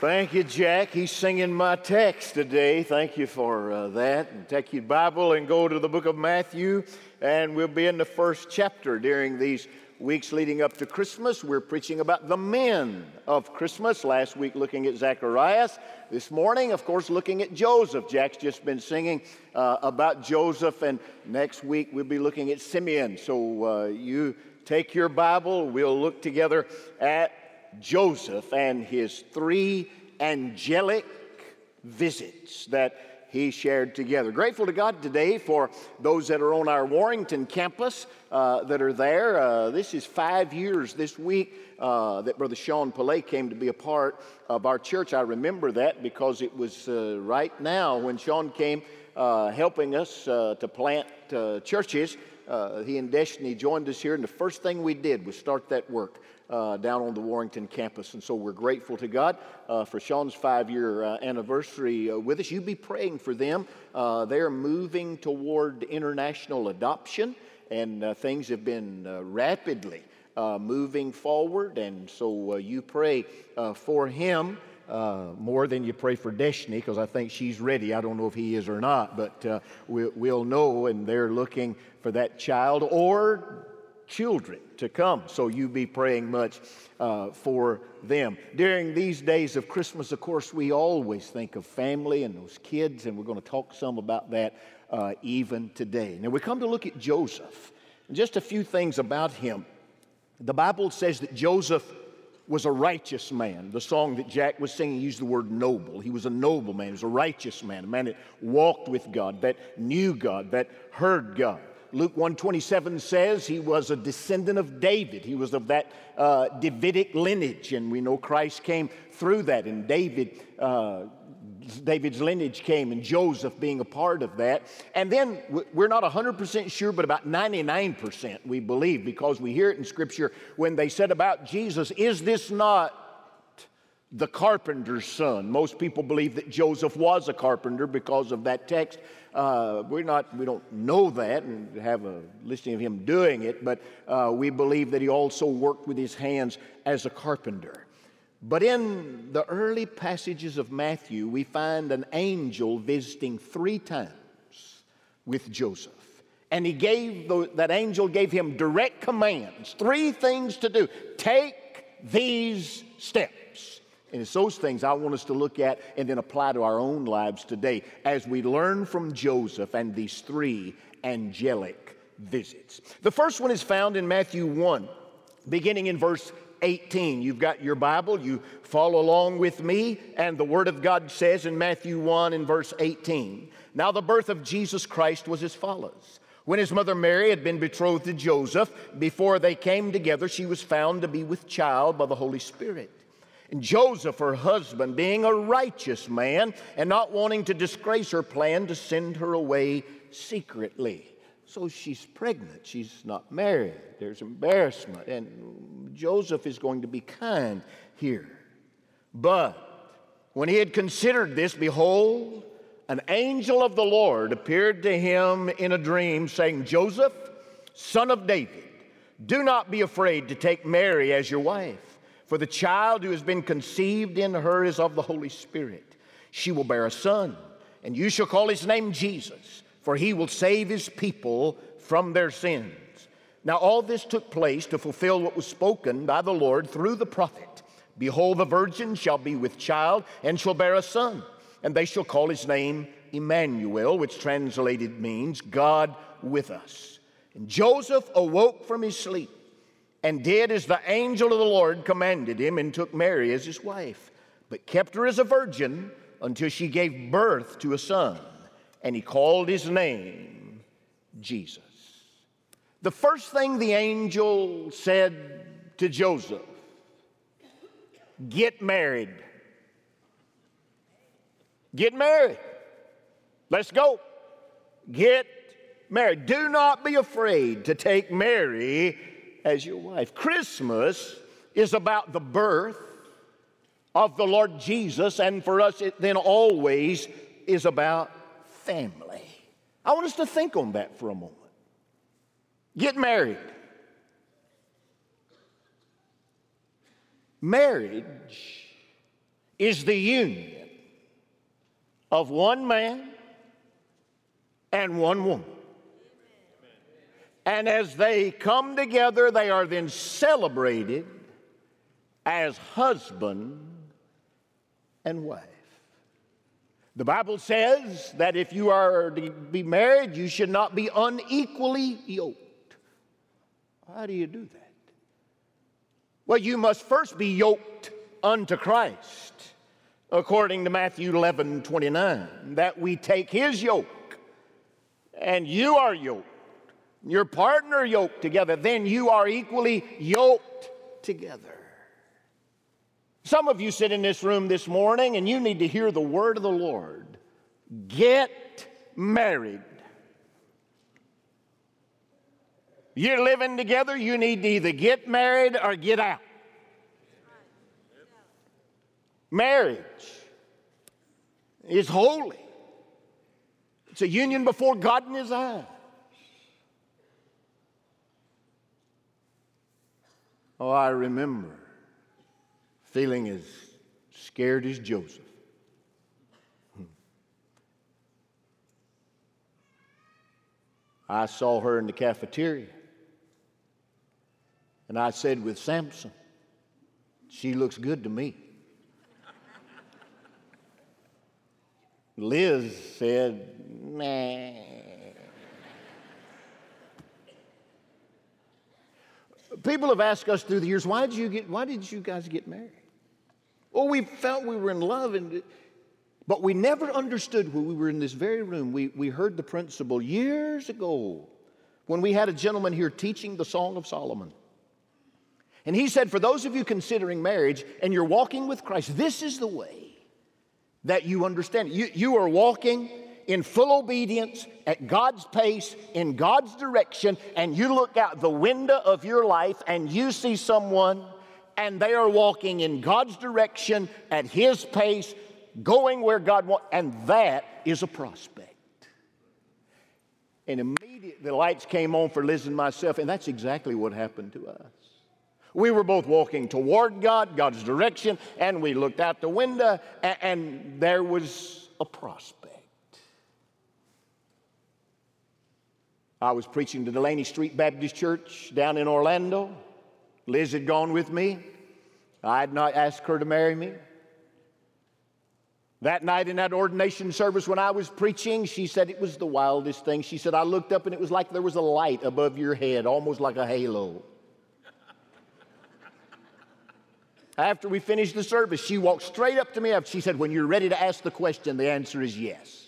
Thank you, Jack. He's singing my text today. Thank you for uh, that. And take your Bible and go to the book of Matthew, and we'll be in the first chapter during these weeks leading up to Christmas. We're preaching about the men of Christmas. Last week, looking at Zacharias. This morning, of course, looking at Joseph. Jack's just been singing uh, about Joseph, and next week, we'll be looking at Simeon. So uh, you take your Bible, we'll look together at Joseph and his three angelic visits that he shared together. Grateful to God today for those that are on our Warrington campus uh, that are there. Uh, this is five years this week uh, that Brother Sean Pillay came to be a part of our church. I remember that because it was uh, right now when Sean came uh, helping us uh, to plant churches. he and Destiny joined us here, and the first thing we did was start that work uh, down on the Warrington campus. And so we're grateful to God uh, for Sean's five year uh, anniversary uh, with us. You be praying for them. Uh, they're moving toward international adoption, and uh, things have been rapidly moving forward. And so you pray for him. Uh, more than you pray for Destiny because I think she's ready. I don't know if he is or not, but uh, we, will know, and they're looking for that child or children to come. So you be praying much uh, for them. During these days of Christmas, of course, we always think of family and those kids, and we're going to talk some about that uh, even today. Now, we come to look at Joseph. Just a few things about him. The Bible says that Joseph was a righteous man. The song that Jack was singing used the word noble. He was a noble man, he was a righteous man, a man that walked with God, that knew God, that heard God. Luke 127 says he was a descendant of David. He was of that uh, Davidic lineage, and we know Christ came through that, and David, uh, David's lineage came, and Joseph being a part of that. And then we're not 100% sure, but about 99% we believe, because we hear it in Scripture when they said about Jesus, Is this not the carpenter's son. Most people believe that Joseph was a carpenter because of that text. Uh, we're not, we don't know that and have a listing of him doing it, but uh, we believe that he also worked with his hands as a carpenter. But in the early passages of Matthew, we find an angel visiting three times with Joseph. And he gave, the, that angel gave him direct commands, three things to do. Take these steps. And it's those things I want us to look at and then apply to our own lives today as we learn from Joseph and these three angelic visits. The first one is found in Matthew 1, beginning in verse 18. You've got your Bible, you follow along with me, and the Word of God says in Matthew 1 in verse 18 Now the birth of Jesus Christ was as follows. When his mother Mary had been betrothed to Joseph, before they came together, she was found to be with child by the Holy Spirit. And Joseph, her husband, being a righteous man and not wanting to disgrace her, plan to send her away secretly. So she's pregnant. She's not married. There's embarrassment. And Joseph is going to be kind here. But when he had considered this, behold, an angel of the Lord appeared to him in a dream, saying, Joseph, son of David, do not be afraid to take Mary as your wife for the child who has been conceived in her is of the Holy Spirit. She will bear a son, and you shall call his name Jesus, for he will save his people from their sins. Now, all this took place to fulfill what was spoken by the Lord through the prophet Behold, the virgin shall be with child and shall bear a son, and they shall call his name Emmanuel, which translated means God with us. And Joseph awoke from his sleep and did as the angel of the Lord commanded him and took Mary as his wife, but kept her as a virgin until she gave birth to a son, and he called his name Jesus. The first thing the angel said to Joseph get married. Get married. Let's go. Get married. Do not be afraid to take Mary as your wife. Christmas is about the birth of the Lord Jesus, and for us, it then always is about family. I want us to think on that for a moment. Get married. Marriage is the union of one man and one woman. And as they come together, they are then celebrated as husband and wife. The Bible says that if you are to be married, you should not be unequally yoked. How do you do that? Well, you must first be yoked unto Christ, according to Matthew 11 29, that we take his yoke, and you are yoked, your partner yoked together, then you are equally yoked together. Some of you sit in this room this morning and you need to hear the word of the Lord. Get married. You're living together, you need to either get married or get out. Marriage is holy, it's a union before God and His eyes. Oh, I remember feeling as scared as Joseph. Hmm. I saw her in the cafeteria. And I said with Samson, she looks good to me. Liz said, nah. People have asked us through the years, why did you get why did you guys get married? Well, we felt we were in love and but we never understood when we were in this very room. We, we heard the principle years ago when we had a gentleman here teaching the Song of Solomon. And he said, For those of you considering marriage and you're walking with Christ, this is the way that you understand. You, you are walking in full obedience at God's pace, in God's direction, and you look out the window of your life and you see someone and they are walking in God's direction at His pace, going where God wants, and that is a prospect. And immediately the lights came on for Liz and myself, and that's exactly what happened to us. We were both walking toward God, God's direction, and we looked out the window, and, and there was a prospect. I was preaching to Delaney Street Baptist Church down in Orlando. Liz had gone with me. I had not asked her to marry me. That night in that ordination service when I was preaching, she said it was the wildest thing. She said, I looked up and it was like there was a light above your head, almost like a halo. After we finished the service, she walked straight up to me. She said, When you're ready to ask the question, the answer is yes.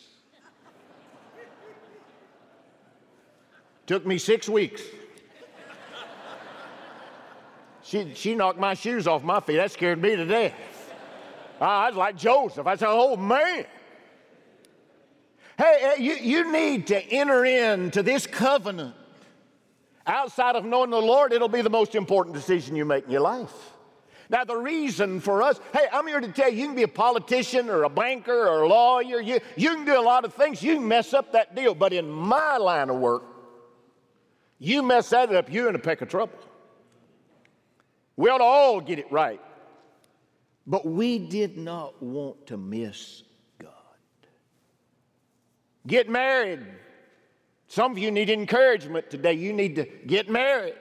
Took me six weeks. She, she knocked my shoes off my feet. That scared me to death. I was like Joseph. I said, oh man. Hey, you, you need to enter into this covenant. Outside of knowing the Lord, it'll be the most important decision you make in your life. Now, the reason for us, hey, I'm here to tell you, you can be a politician or a banker or a lawyer. You, you can do a lot of things. You can mess up that deal. But in my line of work, you mess that up, you're in a peck of trouble. We ought to all get it right. But we did not want to miss God. Get married. Some of you need encouragement today. You need to get married.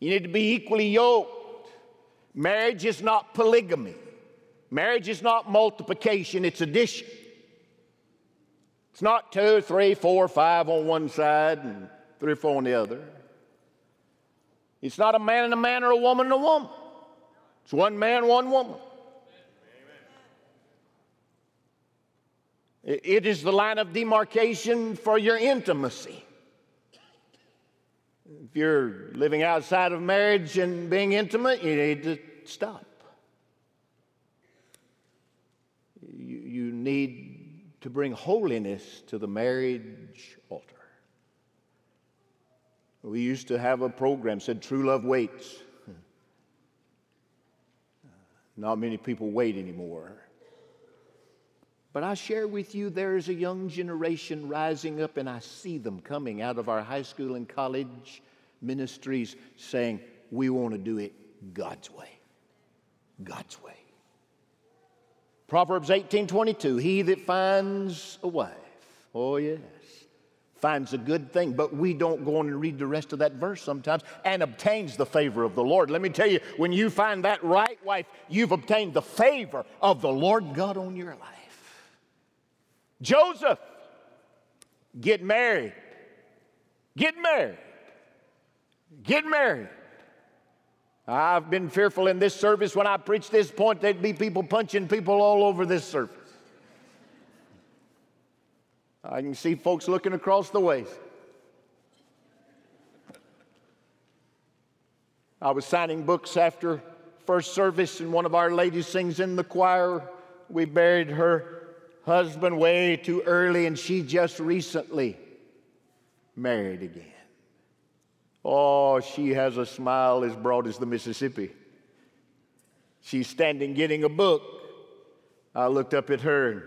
You need to be equally yoked. Marriage is not polygamy. Marriage is not multiplication, it's addition. It's not two, three, four, five on one side and three or four on the other. It's not a man and a man or a woman and a woman. It's one man, one woman. It is the line of demarcation for your intimacy. If you're living outside of marriage and being intimate, you need to stop. You, you need to bring holiness to the marriage. We used to have a program said True Love Waits. Not many people wait anymore. But I share with you there is a young generation rising up, and I see them coming out of our high school and college ministries saying, We want to do it God's way. God's way. Proverbs 18:22, he that finds a wife, oh yes, finds a good thing, but we don't go on and read the rest of that verse sometimes and obtains the favor of the Lord. Let me tell you, when you find that right wife, you've obtained the favor of the Lord God on your life. Joseph, get married. Get married. Get married. I've been fearful in this service when I preach this point, there'd be people punching people all over this service. I can see folks looking across the ways. I was signing books after first service, and one of our ladies sings in the choir. We buried her husband way too early, and she just recently married again. Oh, she has a smile as broad as the Mississippi. She's standing getting a book. I looked up at her and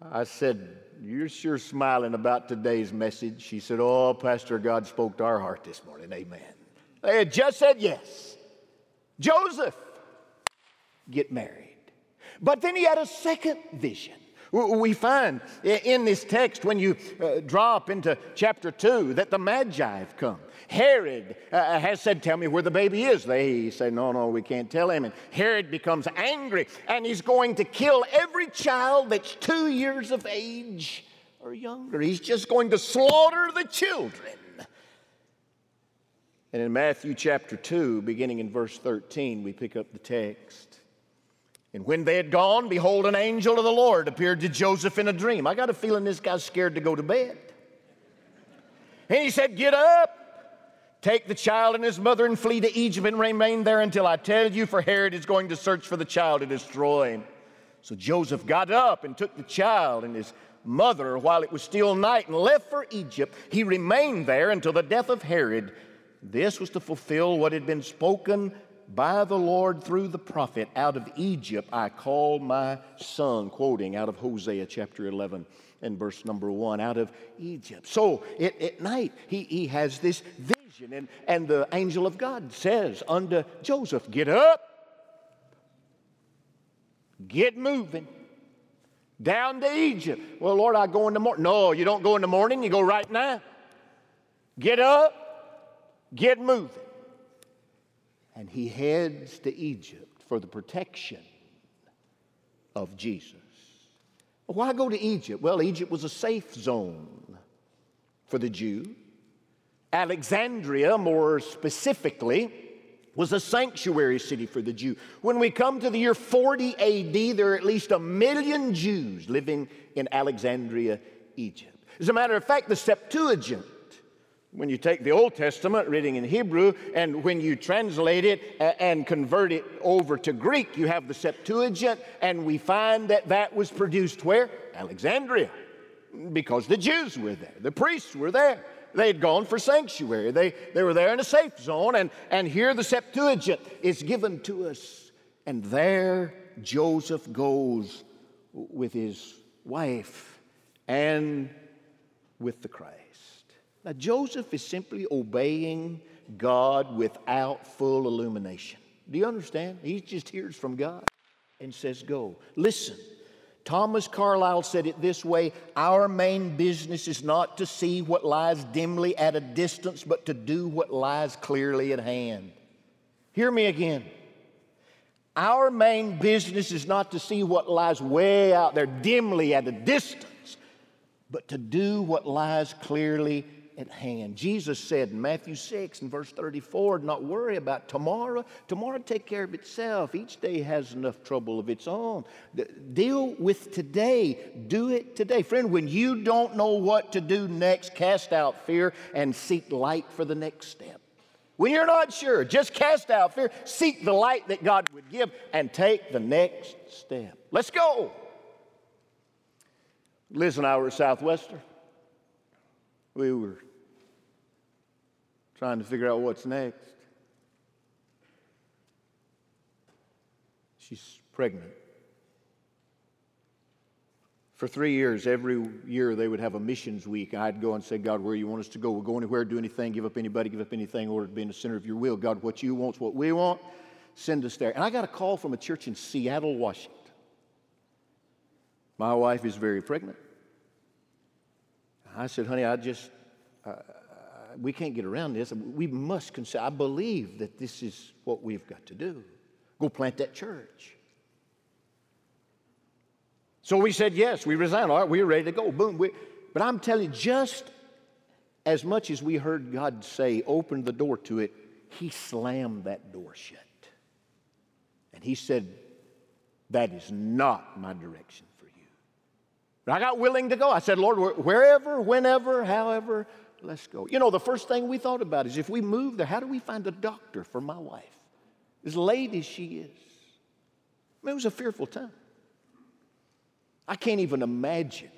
I said, You're sure smiling about today's message. She said, Oh, Pastor, God spoke to our heart this morning. Amen. They had just said yes. Joseph, get married. But then he had a second vision. We find in this text, when you uh, drop into chapter 2, that the Magi have come. Herod uh, uh, has said, Tell me where the baby is. They say, No, no, we can't tell him. And Herod becomes angry and he's going to kill every child that's two years of age or younger. He's just going to slaughter the children. And in Matthew chapter 2, beginning in verse 13, we pick up the text. And when they had gone, behold, an angel of the Lord appeared to Joseph in a dream. I got a feeling this guy's scared to go to bed. And he said, Get up, take the child and his mother, and flee to Egypt and remain there until I tell you, for Herod is going to search for the child to destroy him. So Joseph got up and took the child and his mother while it was still night and left for Egypt. He remained there until the death of Herod. This was to fulfill what had been spoken by the Lord through the prophet, out of Egypt I called my son, quoting out of Hosea chapter 11 and verse number one, out of Egypt. So it, at night, he, he has this vision, and, and the angel of God says unto Joseph, Get up, get moving. Down to Egypt. Well, Lord, I go in the morning. No, you don't go in the morning, you go right now. Get up, get moving and he heads to Egypt for the protection of Jesus. Why go to Egypt? Well, Egypt was a safe zone for the Jew. Alexandria, more specifically, was a sanctuary city for the Jew. When we come to the year 40 AD, there are at least a million Jews living in Alexandria, Egypt. As a matter of fact, the Septuagint when you take the Old Testament, reading in Hebrew, and when you translate it and convert it over to Greek, you have the Septuagint, and we find that that was produced where? Alexandria, because the Jews were there, the priests were there. They had gone for sanctuary. They, they were there in a safe zone, and, and here the Septuagint is given to us. And there Joseph goes with his wife and with the Christ. Now, Joseph is simply obeying God without full illumination. Do you understand? He just hears from God and says, Go. Listen, Thomas Carlyle said it this way Our main business is not to see what lies dimly at a distance, but to do what lies clearly at hand. Hear me again. Our main business is not to see what lies way out there dimly at a distance, but to do what lies clearly at hand. Jesus said in Matthew 6 and verse 34, not worry about tomorrow. Tomorrow take care of itself. Each day has enough trouble of its own. Deal with today. Do it today. Friend, when you don't know what to do next, cast out fear and seek light for the next step. When you're not sure, just cast out fear, seek the light that God would give, and take the next step. Let's go. Liz and I were Southwestern. We were trying to figure out what's next. She's pregnant. For three years, every year they would have a missions week. I'd go and say, God, where you want us to go? We'll go anywhere, do anything, give up anybody, give up anything, order to be in the center of your will. God, what you want's what we want. Send us there. And I got a call from a church in Seattle, Washington. My wife is very pregnant. I said, honey, I just, uh, we can't get around this. We must consider, I believe that this is what we've got to do. Go plant that church. So we said yes, we resigned. All right, we're ready to go. Boom. We, but I'm telling you, just as much as we heard God say, open the door to it, He slammed that door shut. And He said, That is not my direction I got willing to go. I said, Lord, wherever, whenever, however, let's go. You know, the first thing we thought about is if we move there, how do we find a doctor for my wife? As late as she is. I mean, it was a fearful time. I can't even imagine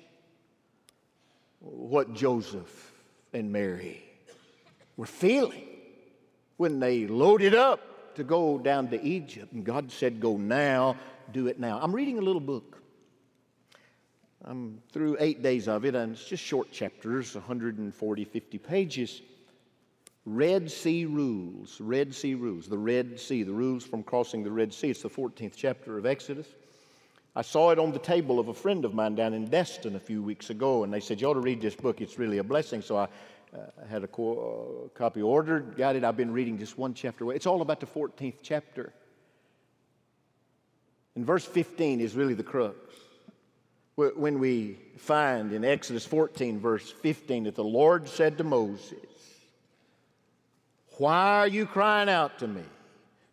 what Joseph and Mary were feeling when they loaded up to go down to Egypt. And God said, Go now, do it now. I'm reading a little book. I'm through eight days of it, and it's just short chapters, 140, 50 pages. Red Sea Rules, Red Sea Rules, the Red Sea, the rules from crossing the Red Sea. It's the 14th chapter of Exodus. I saw it on the table of a friend of mine down in Destin a few weeks ago, and they said, You ought to read this book. It's really a blessing. So I uh, had a co- uh, copy ordered, got it. I've been reading just one chapter. It's all about the 14th chapter. And verse 15 is really the crux. When we find in Exodus 14, verse 15, that the Lord said to Moses, Why are you crying out to me?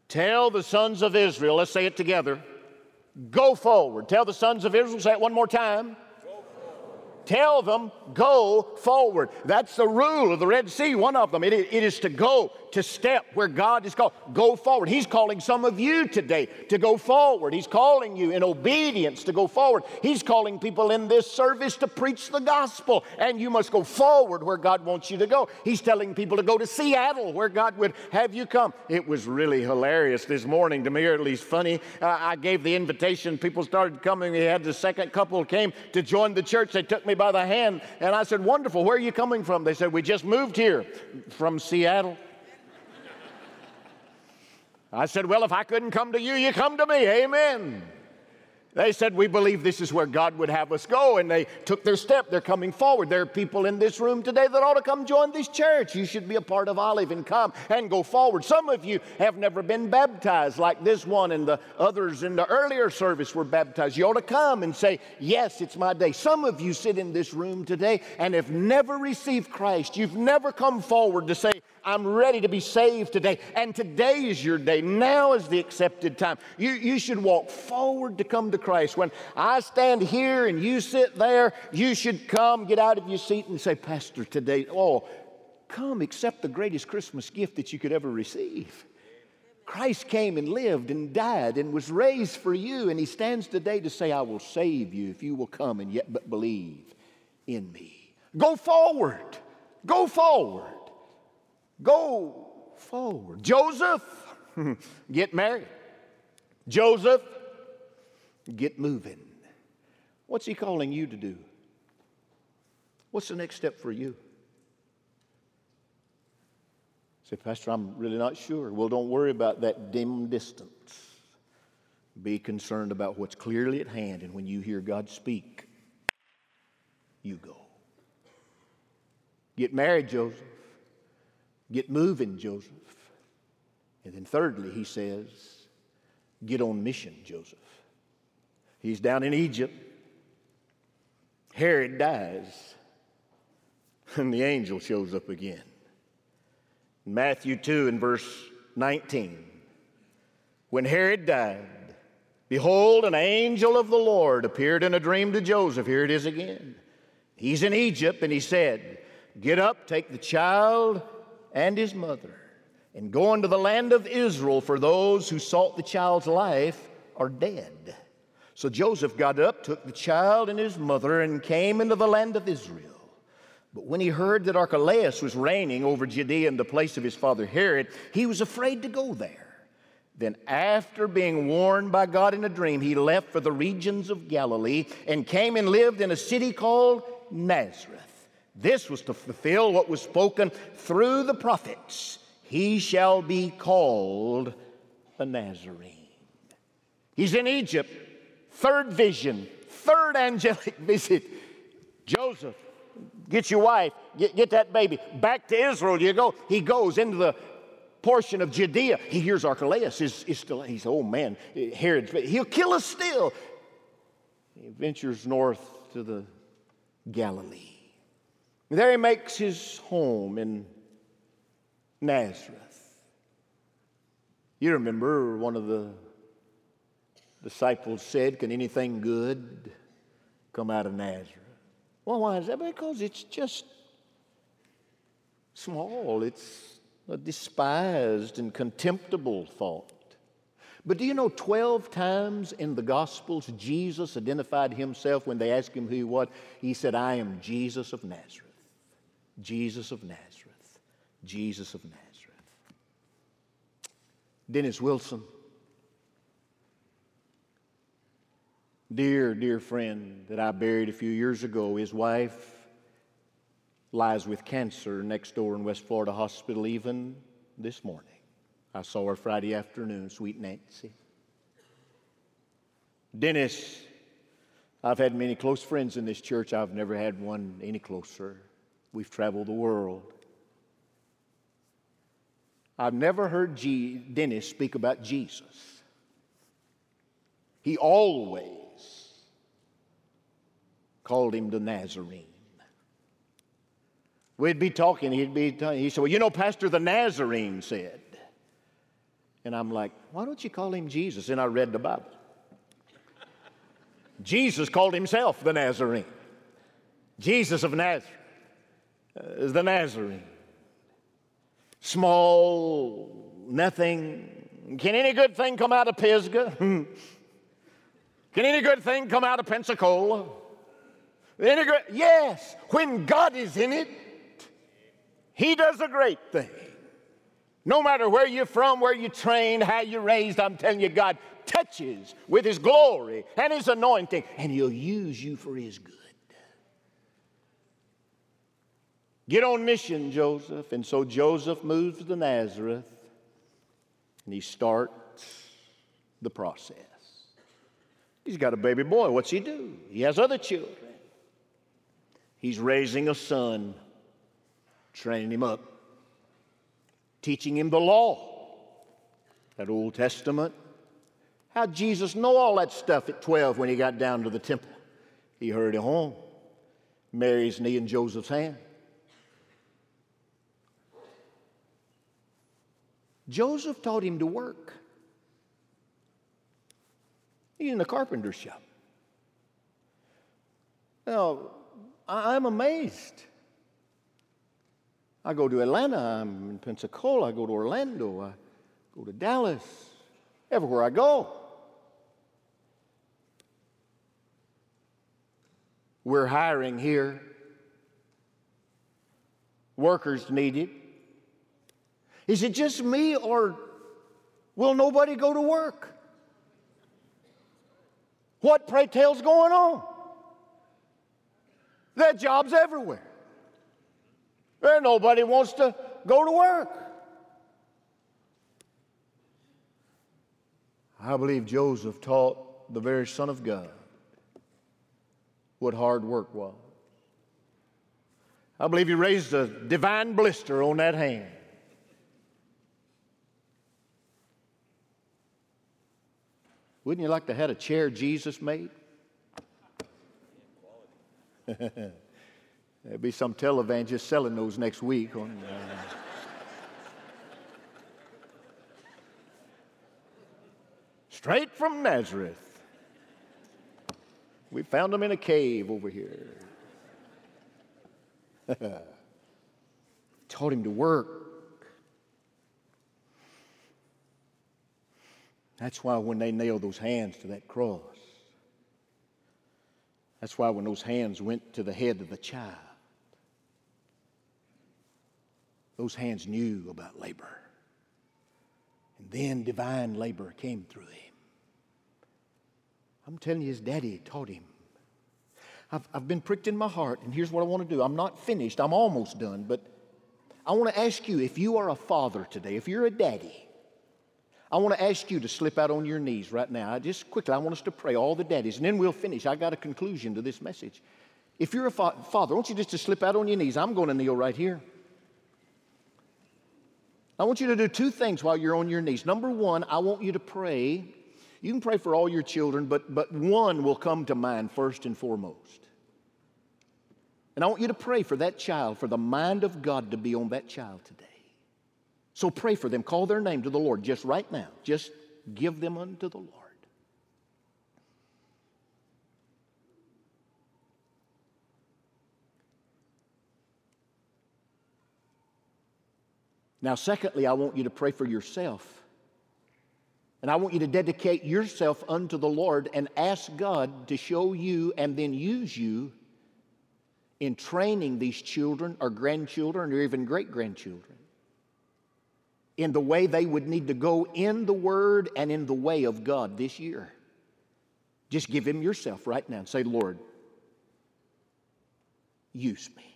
Tell the sons of Israel, let's say it together Go forward. Tell the sons of Israel, say it one more time. Tell them, go forward. That's the rule of the Red Sea, one of them. it, it is to go, to step where God is called. Go forward. He's calling some of you today to go forward. He's calling you in obedience to go forward. He's calling people in this service to preach the gospel, and you must go forward where God wants you to go. He's telling people to go to Seattle where God would have you come. It was really hilarious this morning to me, or at least funny. Uh, I gave the invitation. People started coming. We had the second couple came to join the church. They took me by the hand, and I said, Wonderful. Where are you coming from? They said, We just moved here from Seattle. I said, Well, if I couldn't come to you, you come to me. Amen. They said, We believe this is where God would have us go. And they took their step. They're coming forward. There are people in this room today that ought to come join this church. You should be a part of Olive and come and go forward. Some of you have never been baptized, like this one and the others in the earlier service were baptized. You ought to come and say, Yes, it's my day. Some of you sit in this room today and have never received Christ. You've never come forward to say, I'm ready to be saved today. And today is your day. Now is the accepted time. You, you should walk forward to come to Christ. When I stand here and you sit there, you should come, get out of your seat, and say, Pastor, today, oh, come accept the greatest Christmas gift that you could ever receive. Christ came and lived and died and was raised for you, and He stands today to say, I will save you if you will come and yet but believe in me. Go forward. Go forward. Go forward. Joseph, get married. Joseph, get moving. What's he calling you to do? What's the next step for you? Say, Pastor, I'm really not sure. Well, don't worry about that dim distance. Be concerned about what's clearly at hand, and when you hear God speak, you go. Get married, Joseph. Get moving, Joseph. And then, thirdly, he says, Get on mission, Joseph. He's down in Egypt. Herod dies, and the angel shows up again. Matthew 2 and verse 19. When Herod died, behold, an angel of the Lord appeared in a dream to Joseph. Here it is again. He's in Egypt, and he said, Get up, take the child and his mother and go into the land of Israel, for those who sought the child's life are dead. So Joseph got up, took the child and his mother, and came into the land of Israel. But when he heard that Archelaus was reigning over Judea in the place of his father Herod, he was afraid to go there. Then, after being warned by God in a dream, he left for the regions of Galilee and came and lived in a city called Nazareth this was to fulfill what was spoken through the prophets. He shall be called a Nazarene. He's in Egypt. Third vision, third angelic visit. Joseph, get your wife, get, get that baby. Back to Israel you go. He goes into the portion of Judea. He hears Archelaus is, is still, he's, oh man, Herod, he'll kill us still. He ventures north to the Galilee. There he makes his home in Nazareth. You remember one of the disciples said, Can anything good come out of Nazareth? Well, why is that? Because it's just small. It's a despised and contemptible thought. But do you know 12 times in the Gospels Jesus identified himself when they asked him who he was? He said, I am Jesus of Nazareth. Jesus of Nazareth. Jesus of Nazareth. Dennis Wilson, dear, dear friend that I buried a few years ago, his wife lies with cancer next door in West Florida Hospital even this morning. I saw her Friday afternoon, sweet Nancy. Dennis, I've had many close friends in this church. I've never had one any closer. We've traveled the world. I've never heard G- Dennis speak about Jesus. He always called him the Nazarene. We'd be talking, he'd be, he said, Well, you know, Pastor, the Nazarene said. And I'm like, Why don't you call him Jesus? And I read the Bible. Jesus called himself the Nazarene. Jesus of Nazareth uh, is the Nazarene. Small, nothing. Can any good thing come out of Pisgah? Can any good thing come out of Pensacola? Any good? Yes, when God is in it, he does a great thing. No matter where you're from, where you trained, how you're raised, I'm telling you, God touches with His glory and His anointing, and He'll use you for His good. Get on mission, Joseph. And so Joseph moves to Nazareth and he starts the process. He's got a baby boy. What's he do? He has other children. He's raising a son training him up, teaching him the law, that Old Testament. How'd Jesus know all that stuff at 12 when he got down to the temple? He heard it home. Mary's knee in Joseph's hand. Joseph taught him to work. He's in the carpenter shop. Now, I'm amazed I go to Atlanta, I'm in Pensacola, I go to Orlando, I go to Dallas, everywhere I go. We're hiring here. Workers needed. Is it just me or will nobody go to work? What pray tell's going on? There are jobs everywhere. And nobody wants to go to work. I believe Joseph taught the very Son of God what hard work was. I believe he raised a divine blister on that hand. Wouldn't you like to have a chair Jesus made? There'll be some televangelist selling those next week. On, uh, straight from Nazareth. We found them in a cave over here. Taught him to work. That's why when they nailed those hands to that cross, that's why when those hands went to the head of the child, those hands knew about labor. And then divine labor came through him. I'm telling you, his daddy taught him. I've, I've been pricked in my heart, and here's what I want to do. I'm not finished, I'm almost done, but I want to ask you if you are a father today, if you're a daddy, I want to ask you to slip out on your knees right now. Just quickly, I want us to pray, all the daddies, and then we'll finish. I got a conclusion to this message. If you're a fa- father, I want you just to slip out on your knees. I'm going to kneel right here. I want you to do two things while you're on your knees. Number one, I want you to pray. You can pray for all your children, but, but one will come to mind first and foremost. And I want you to pray for that child, for the mind of God to be on that child today. So pray for them. Call their name to the Lord just right now. Just give them unto the Lord. Now, secondly, I want you to pray for yourself. And I want you to dedicate yourself unto the Lord and ask God to show you and then use you in training these children or grandchildren or even great grandchildren in the way they would need to go in the Word and in the way of God this year. Just give Him yourself right now and say, Lord, use me.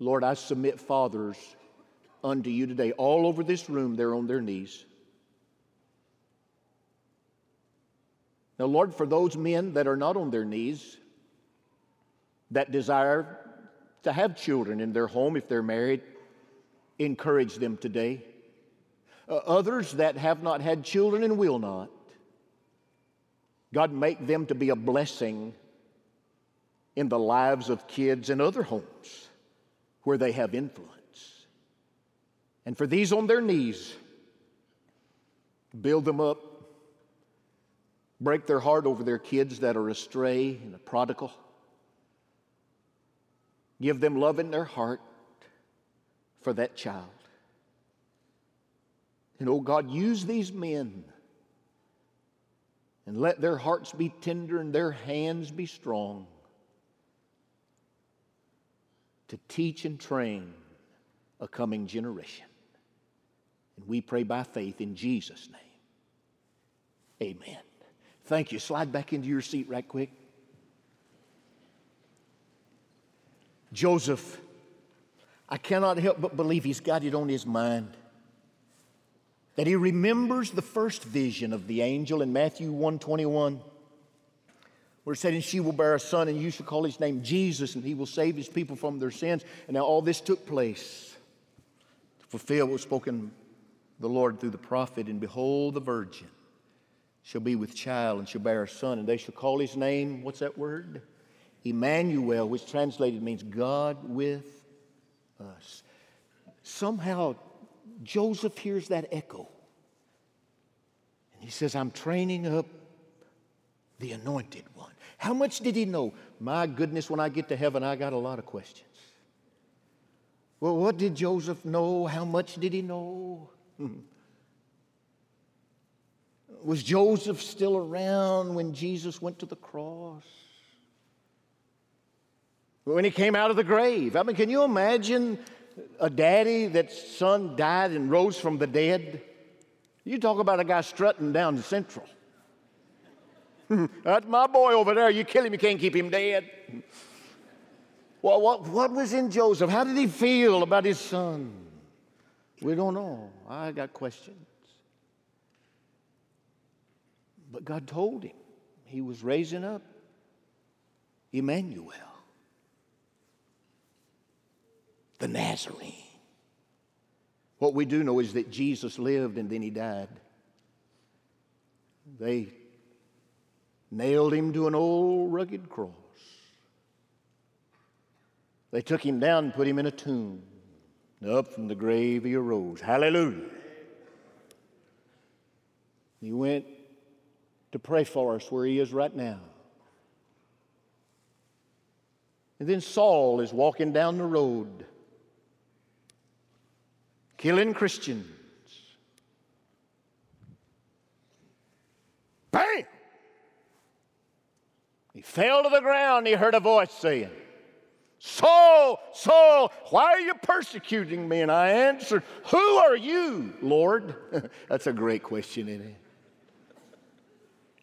Lord, I submit fathers unto you today. All over this room, they're on their knees. Now, Lord, for those men that are not on their knees, that desire to have children in their home if they're married, encourage them today. Uh, others that have not had children and will not, God, make them to be a blessing in the lives of kids in other homes where they have influence. And for these on their knees, build them up, break their heart over their kids that are astray and a prodigal. Give them love in their heart for that child. And oh God, use these men and let their hearts be tender and their hands be strong to teach and train a coming generation. And we pray by faith in Jesus' name. Amen. Thank you. Slide back into your seat right quick. Joseph, I cannot help but believe he's got it on his mind. That he remembers the first vision of the angel in Matthew 121 where it said, And she will bear a son, and you shall call his name Jesus, and he will save his people from their sins. And now all this took place to fulfill what was spoken the Lord through the prophet. And behold, the virgin shall be with child, and shall bear a son, and they shall call his name, what's that word? Emmanuel, which translated means God with us. Somehow, Joseph hears that echo. And he says, I'm training up the anointed one. How much did he know? My goodness, when I get to heaven, I got a lot of questions. Well, what did Joseph know? How much did he know? Hmm. Was Joseph still around when Jesus went to the cross? When he came out of the grave? I mean, can you imagine a daddy that son died and rose from the dead? You talk about a guy strutting down the central. That's my boy over there. You kill him, you can't keep him dead. Well, what, what was in Joseph? How did he feel about his son? We don't know. I got questions. But God told him he was raising up Emmanuel, the Nazarene. What we do know is that Jesus lived and then he died. They nailed him to an old rugged cross. They took him down and put him in a tomb. Up from the grave he arose. Hallelujah. He went to pray for us where he is right now. And then Saul is walking down the road, killing Christians. Bam! He fell to the ground. He heard a voice saying, Saul, Saul, why are you persecuting me? And I answered, Who are you, Lord? That's a great question, isn't it?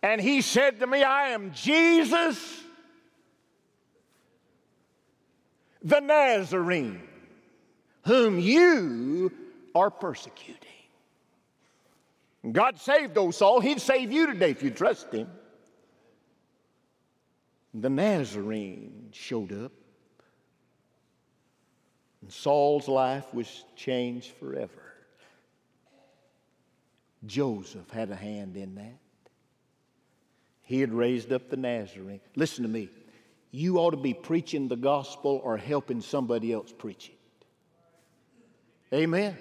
And he said to me, I am Jesus, the Nazarene, whom you are persecuting. God saved old Saul. He'd save you today if you trust him. The Nazarene showed up. And Saul's life was changed forever. Joseph had a hand in that. He had raised up the Nazarene. Listen to me. You ought to be preaching the gospel or helping somebody else preach it. Amen.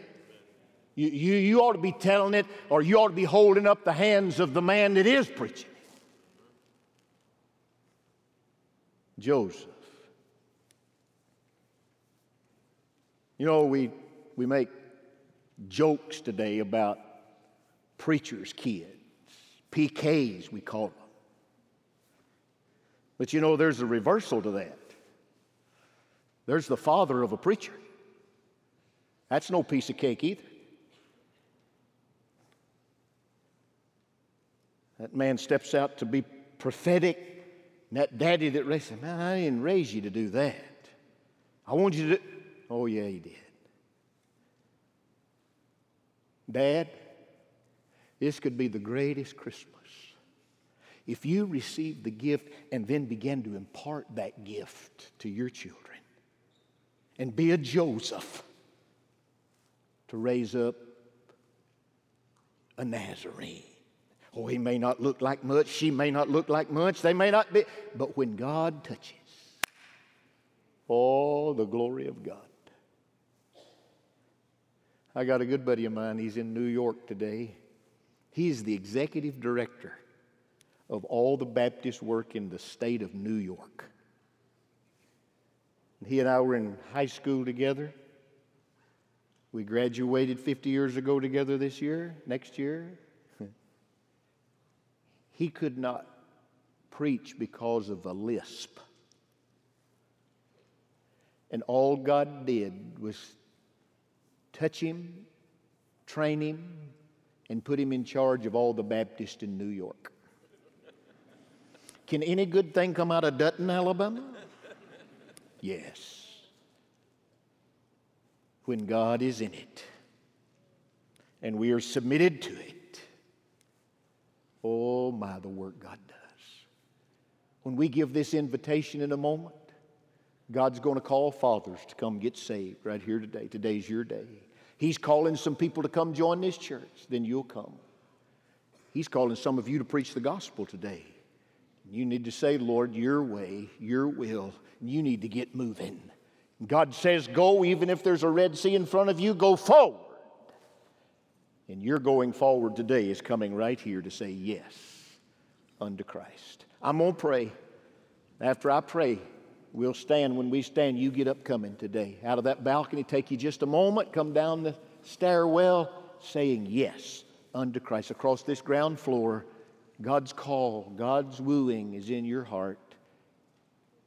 You, you, you ought to be telling it or you ought to be holding up the hands of the man that is preaching. Joseph. You know, we, we make jokes today about preachers' kids, PKs, we call them. But you know, there's a reversal to that. There's the father of a preacher. That's no piece of cake either. That man steps out to be prophetic. And that daddy that raised him, man, I didn't raise you to do that. I want you to. Oh, yeah, he did. Dad, this could be the greatest Christmas if you receive the gift and then begin to impart that gift to your children and be a Joseph to raise up a Nazarene. Oh, he may not look like much, she may not look like much, they may not be, but when God touches, oh, the glory of God. I got a good buddy of mine, he's in New York today. He's the executive director of all the Baptist work in the state of New York. He and I were in high school together. We graduated 50 years ago together this year, next year. he could not preach because of a lisp. And all God did was touch him, train him, and put him in charge of all the Baptists in New York. Can any good thing come out of Dutton, Alabama? Yes. When God is in it and we are submitted to it. Oh my, the work God does. When we give this invitation in a moment, God's going to call fathers to come get saved right here today. Today's your day. He's calling some people to come join this church, then you'll come. He's calling some of you to preach the gospel today. You need to say, Lord, your way, your will. You need to get moving. God says, go, even if there's a Red Sea in front of you, go forward. And your going forward today is coming right here to say yes unto Christ. I'm going to pray. After I pray, We'll stand when we stand. You get up coming today. Out of that balcony, take you just a moment, come down the stairwell saying yes unto Christ. Across this ground floor, God's call, God's wooing is in your heart.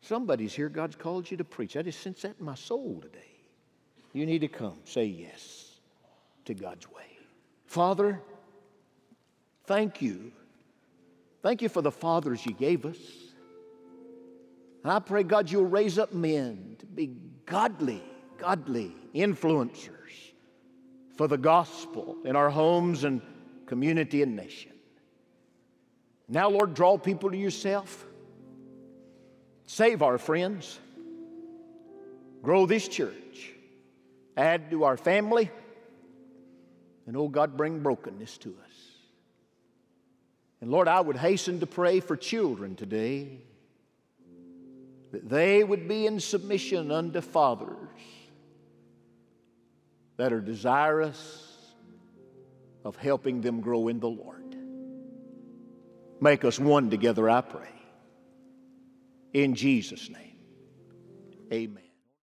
Somebody's here, God's called you to preach. I just sense that in my soul today. You need to come, say yes to God's way. Father, thank you. Thank you for the fathers you gave us. And I pray, God, you'll raise up men to be godly, godly influencers for the gospel in our homes and community and nation. Now, Lord, draw people to yourself. Save our friends. Grow this church. Add to our family. And, oh God, bring brokenness to us. And Lord, I would hasten to pray for children today that they would be in submission unto fathers that are desirous of helping them grow in the Lord. Make us one together, I pray. In Jesus' name, amen.